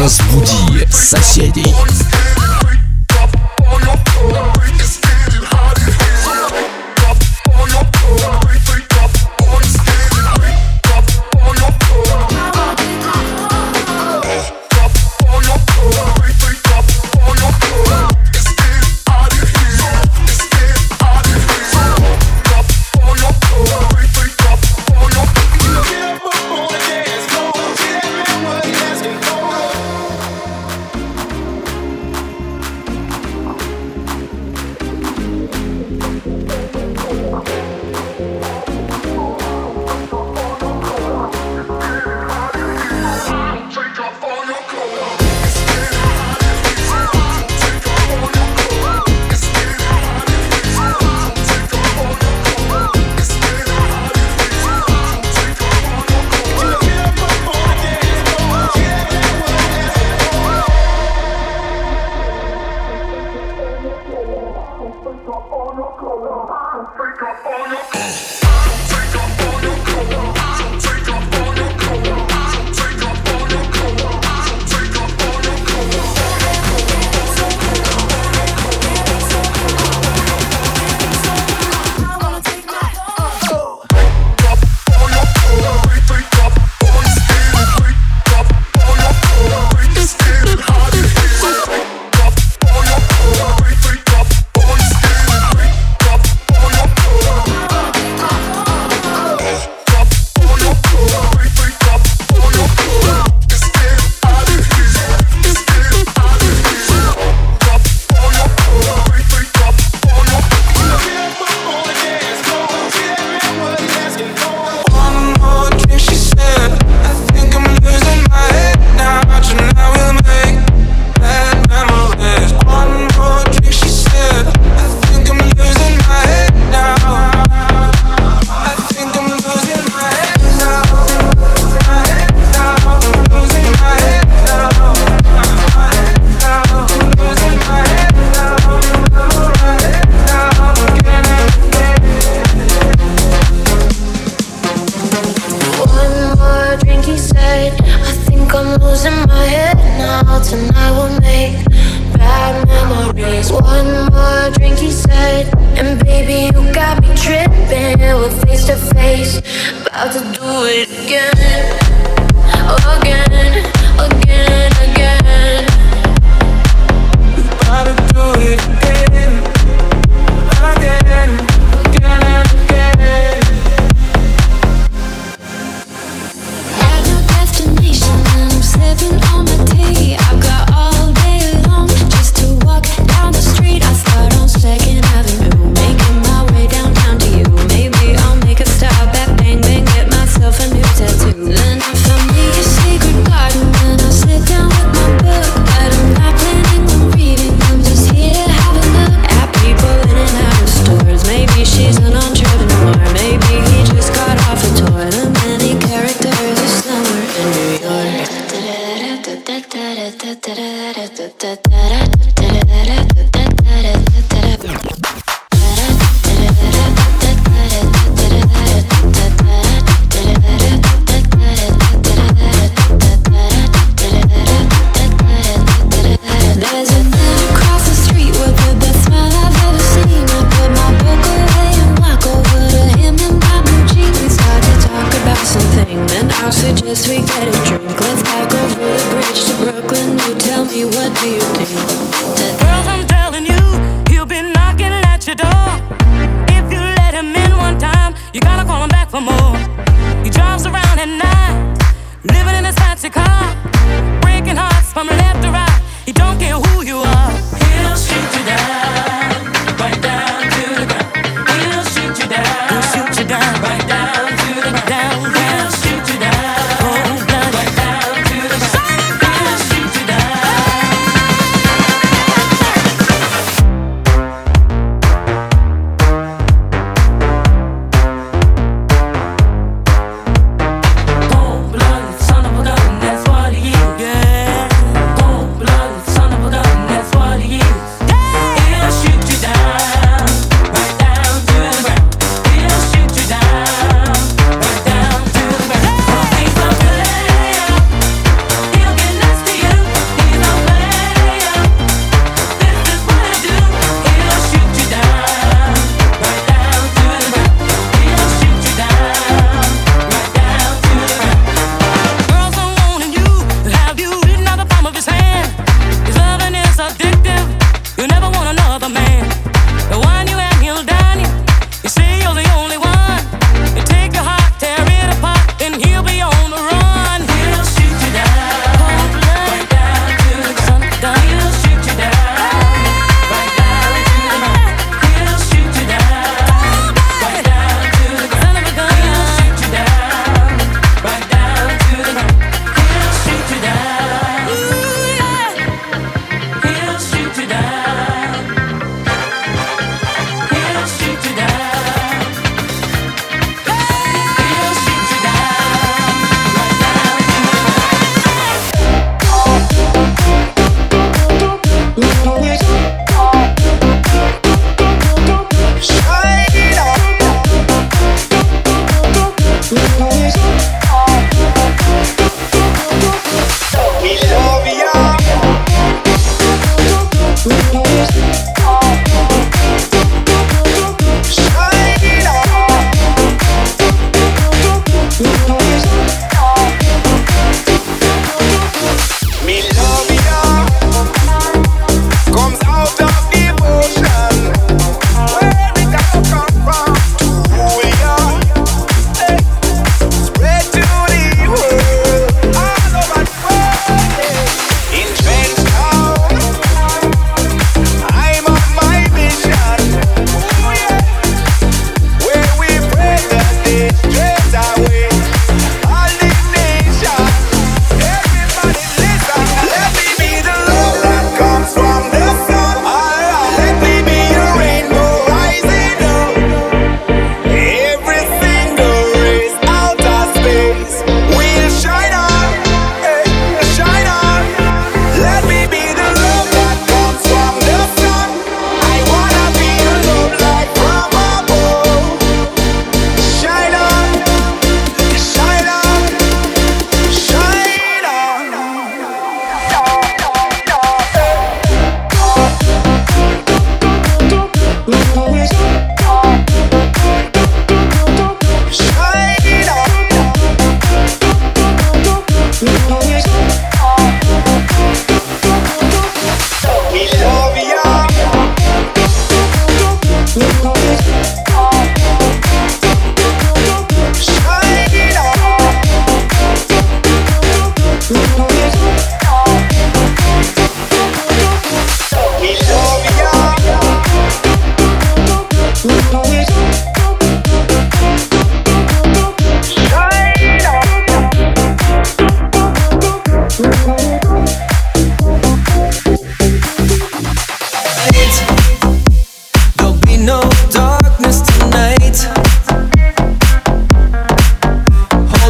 Разбуди соседей.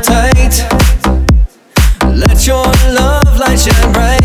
tight. Let your love light shine bright.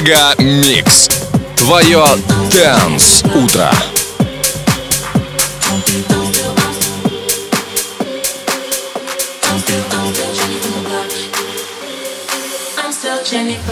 Мега Микс. Твое Дэнс Утро. Jennifer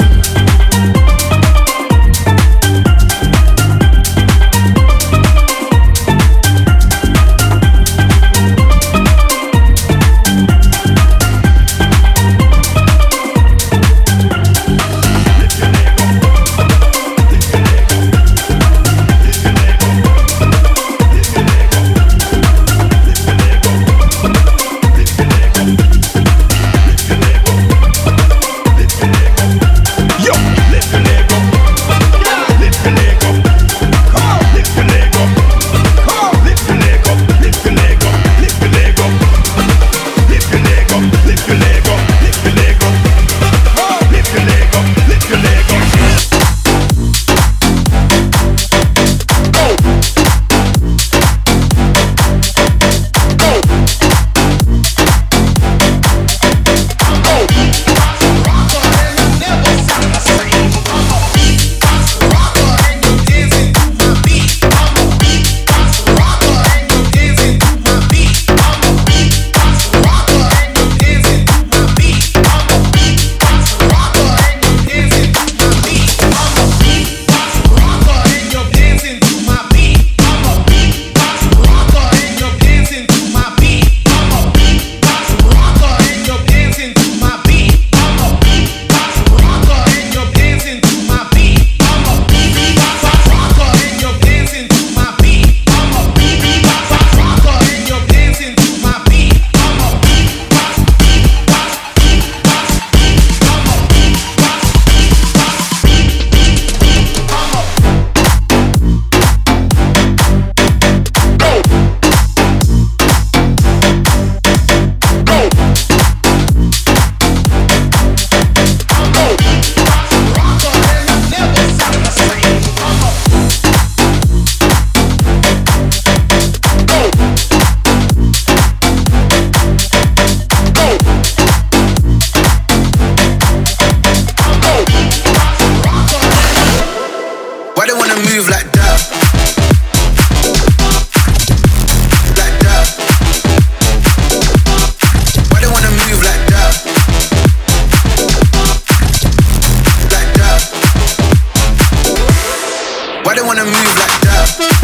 wanna move like that.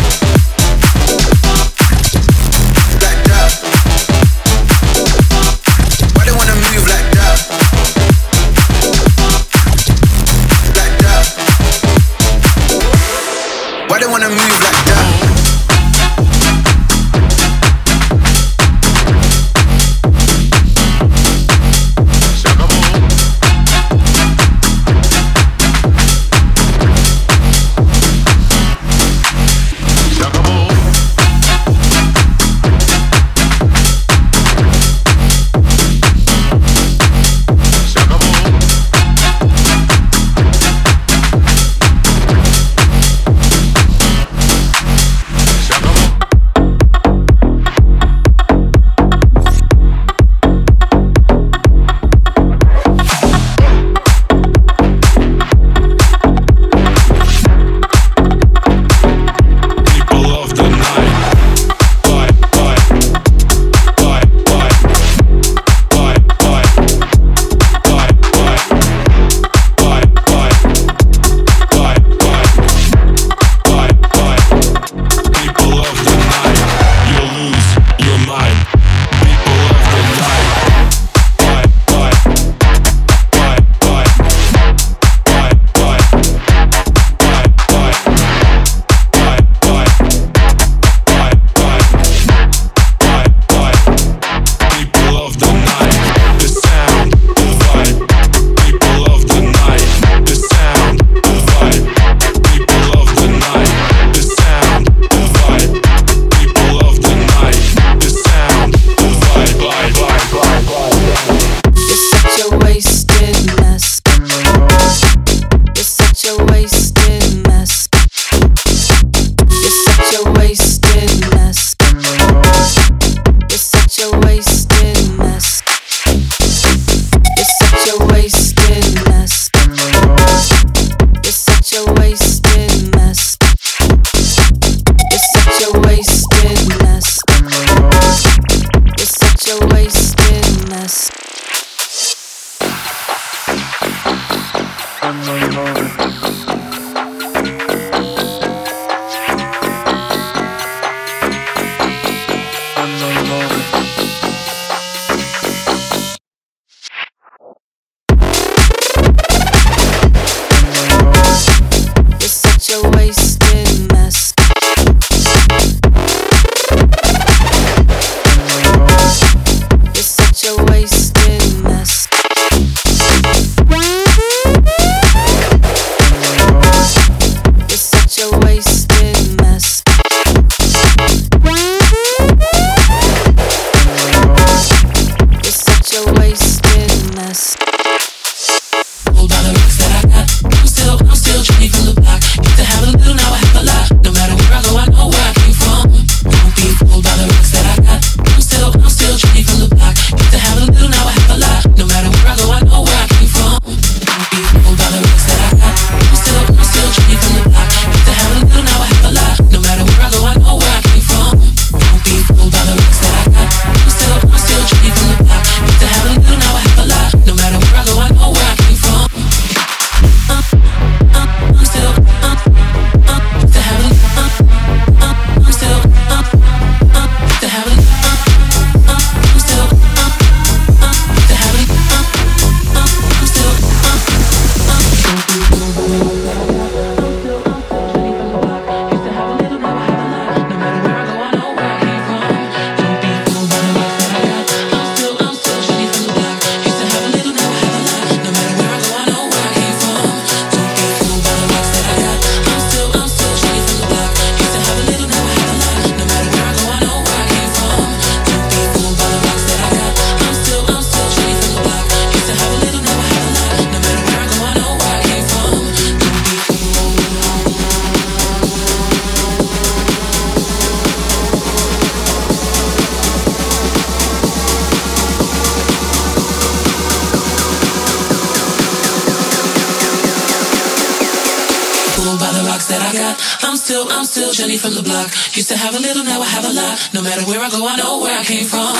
Used to have a little, now I have a lot. No matter where I go, I know where I came from.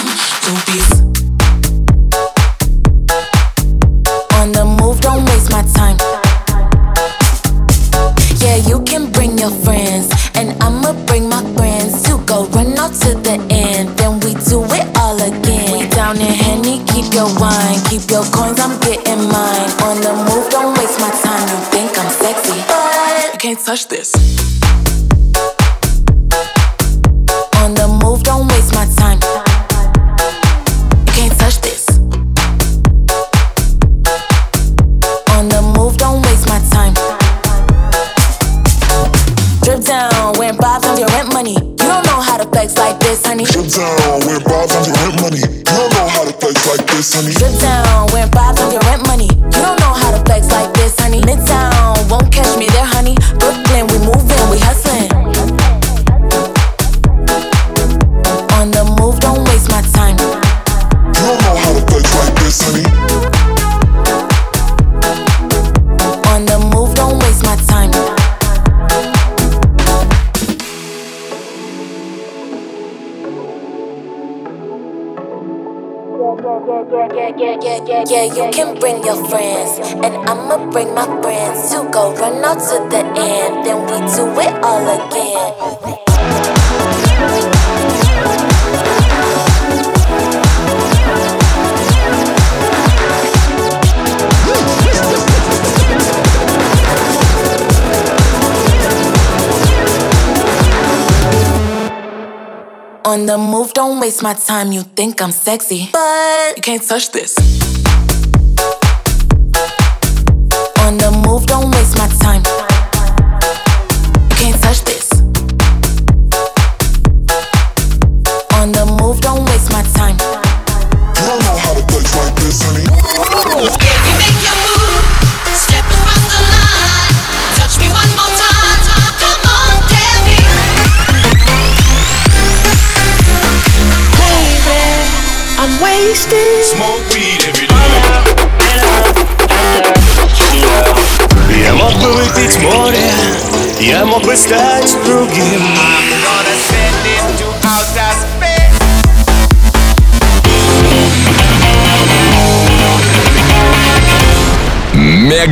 Don't be. Drip down, wearing bobs on your rent money. You don't know how to flex like this, honey. Drip down, wear bobs on your rent money. You don't know how to flex like this, honey. Drip down, wearing bobs on your rent money. You don't know how to flex like this, honey. Midtown, won't catch me bring my friends to go run out to the end. Then we do it all again. On the move, don't waste my time. You think I'm sexy, but You can't touch this. On the move, don't waste my time. Can't touch this.